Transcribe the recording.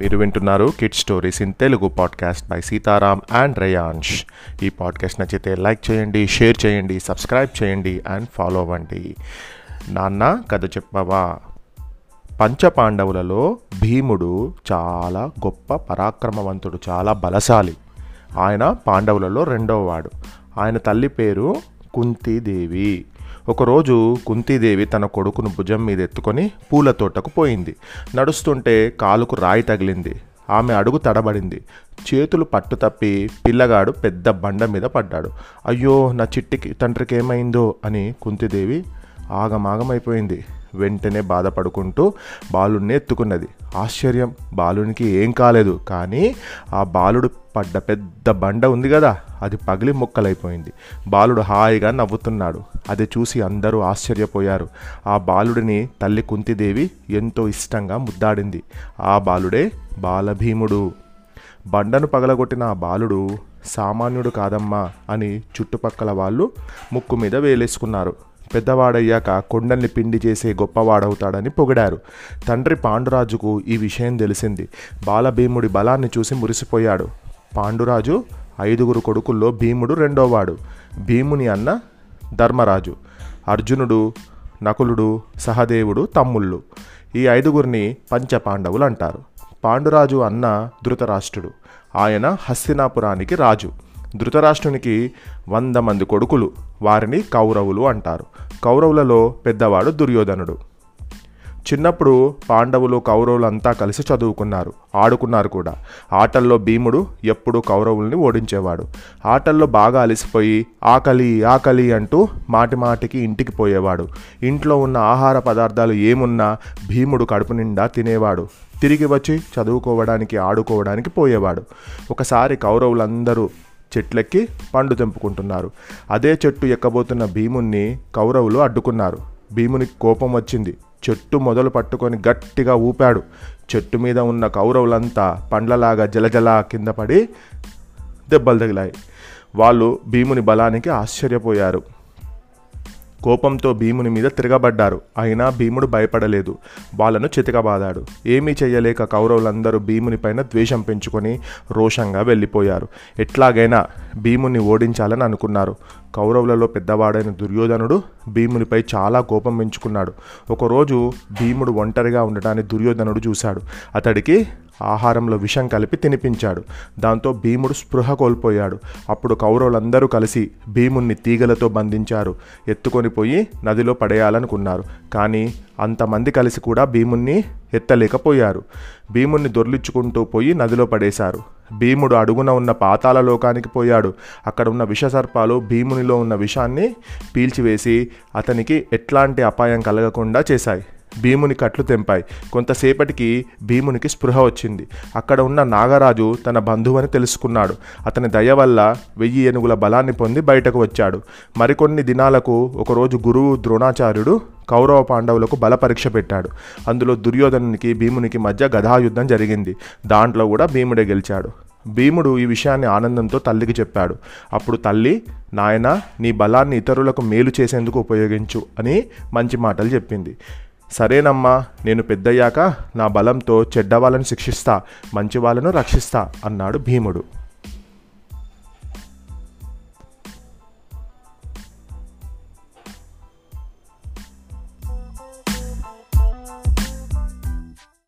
మీరు వింటున్నారు kid stories in Telugu podcast by Sitaram and Reyansh ఈ పాడ్కాస్ట్ నచ్చితే లైక్ చేయండి షేర్ చేయండి సబ్స్క్రైబ్ చేయండి అండ్ ఫాలో అవ్వండి. నాన్న కథ చెప్పవా? పంచపాండవులలో భీముడు చాలా గొప్ప పరాక్రమవంతుడు చాలా బలశాలి. ఆయన పాండవులలో రెండవవాడు. ఆయన తల్లి పేరు కుంతీదేవి. ఒకరోజు కుంతీదేవి తన కొడుకును భుజం మీద ఎత్తుకొని పూల తోటకు పోయింది. నడుస్తుంటే కాలుకు రాయి తగిలింది. ఆమె అడుగు తడబడింది. చేతులు పట్టు తప్పి పిల్లగాడు పెద్ద బండ మీద పడ్డాడు. అయ్యో నా చిట్టికి తండ్రికి ఏమైందో అని కుంతిదేవి ఆగమాగమైపోయింది. వెంటనే బాధపడుకుంటూ బాలుడిని ఎత్తుకున్నది. ఆశ్చర్యం బాలునికి ఏం కాలేదు. కానీ ఆ బాలుడు పడ్డ పెద్ద బండ ఉంది కదా అది పగిలి ముక్కలైపోయింది. బాలుడు హాయిగా నవ్వుతున్నాడు. అది చూసి అందరూ ఆశ్చర్యపోయారు. ఆ బాలుడిని తల్లి కుంతిదేవి ఎంతో ఇష్టంగా ముద్దాడింది. ఆ బాలుడే బాలభీముడు. బండను పగలగొట్టిన ఆ బాలుడు సామాన్యుడు కాదమ్మా అని చుట్టుపక్కల వాళ్ళు ముక్కు మీద వేలేసుకున్నారు. పెద్దవాడయ్యాక కొండల్ని పిండి చేసే గొప్పవాడవుతాడని పొగిడారు. తండ్రి పాండురాజుకు ఈ విషయం తెలిసింది. బాలభీముడి బలాన్ని చూసి మురిసిపోయాడు. పాండురాజు ఐదుగురు కొడుకుల్లో భీముడు రెండోవాడు. భీముని అన్న ధర్మరాజు. అర్జునుడు నకులుడు సహదేవుడు తమ్ముళ్ళు. ఈ ఐదుగురిని పంచపాండవులు అంటారు. పాండురాజు అన్న ధృతరాష్ట్రుడు. ఆయన హస్తినాపురానికి రాజు. ధృతరాష్ట్రునికి వంద మంది కొడుకులు. వారిని కౌరవులు అంటారు. కౌరవులలో పెద్దవాడు దుర్యోధనుడు. చిన్నప్పుడు పాండవులు కౌరవులు అంతా కలిసి చదువుకున్నారు. ఆడుకున్నారు కూడా. ఆటల్లో భీముడు ఎప్పుడూ కౌరవుల్ని ఓడించేవాడు. ఆటల్లో బాగా అలసిపోయి ఆకలి ఆకలి అంటూ మాటి మాటికి ఇంటికి పోయేవాడు. ఇంట్లో ఉన్న ఆహార పదార్థాలు ఏమున్నా భీముడు కడుపు నిండా తినేవాడు. తిరిగి వచ్చి చదువుకోవడానికి ఆడుకోవడానికి పోయేవాడు. ఒకసారి కౌరవులందరూ చెట్లెక్కి పండు తెంపుకుంటున్నారు. అదే చెట్టు ఎక్కబోతున్న భీముణ్ణి కౌరవులు అడ్డుకున్నారు. భీమునికి కోపం వచ్చింది. చెట్టు మొదలు పట్టుకొని గట్టిగా ఊపాడు. చెట్టు మీద ఉన్న కౌరవులంతా పండ్లలాగా జలజల కింద పడి దెబ్బలు తగిలాయి. వాళ్ళు భీముని బలానికి ఆశ్చర్యపోయారు. కోపంతో భీముని మీద తిరగబడ్డారు. అయినా భీముడు భయపడలేదు. వాళ్ళను చితకబాదాడు. ఏమీ చేయలేక కౌరవులందరూ భీముని పైన ద్వేషం పెంచుకొని రోషంగా వెళ్ళిపోయారు. ఎట్లాగైనా భీముని ఓడించాలని అనుకున్నారు. కౌరవులలో పెద్దవాడైన దుర్యోధనుడు భీమునిపై చాలా కోపం పెంచుకున్నాడు. ఒకరోజు భీముడు ఒంటరిగా ఉండటాన్ని దుర్యోధనుడు చూశాడు. అతడికి ఆహారంలో విషం కలిపి తినిపించాడు. దాంతో భీముడు స్పృహ కోల్పోయాడు. అప్పుడు కౌరవులందరూ కలిసి భీముణ్ణి తీగలతో బంధించారు. ఎత్తుకొని పోయి నదిలో పడేయాలనుకున్నారు. కానీ అంతమంది కలిసి కూడా భీముణ్ణి ఎత్తలేకపోయారు. భీముణ్ణి దొర్లించుకుంటూ పోయి నదిలో పడేశారు. భీముడు అడుగున ఉన్న పాతాల లోకానికి పోయాడు. అక్కడ ఉన్న విషసర్పాలు భీమునిలో ఉన్న విషాన్ని పీల్చివేసి అతనికి ఎట్లాంటి అపాయం కలగకుండా చేశాయి. భీముని కట్లు తెంపాయి. కొంతసేపటికి భీమునికి స్పృహ వచ్చింది. అక్కడ ఉన్న నాగరాజు తన బంధువని తెలుసుకున్నాడు. అతని దయ వల్ల వెయ్యి ఏనుగుల బలాన్ని పొంది బయటకు వచ్చాడు. మరికొన్ని దినాలకు ఒకరోజు గురువు ద్రోణాచార్యుడు కౌరవ పాండవులకు బల పరీక్ష పెట్టాడు. అందులో దుర్యోధనునికి భీమునికి మధ్య గదాయుద్ధం జరిగింది. దాంట్లో కూడా భీముడే గెలిచాడు. భీముడు ఈ విషయాన్ని ఆనందంతో తల్లికి చెప్పాడు. అప్పుడు తల్లి నాయన నీ బలాన్ని ఇతరులకు మేలు చేసేందుకు ఉపయోగించు అని మంచి మాటలు చెప్పింది. సరేనమ్మా నేను పెద్దయ్యాక నా బలంతో చెడ్డ వాళ్ళని శిక్షిస్తా మంచి వాళ్ళను రక్షిస్తా అన్నాడు భీముడు.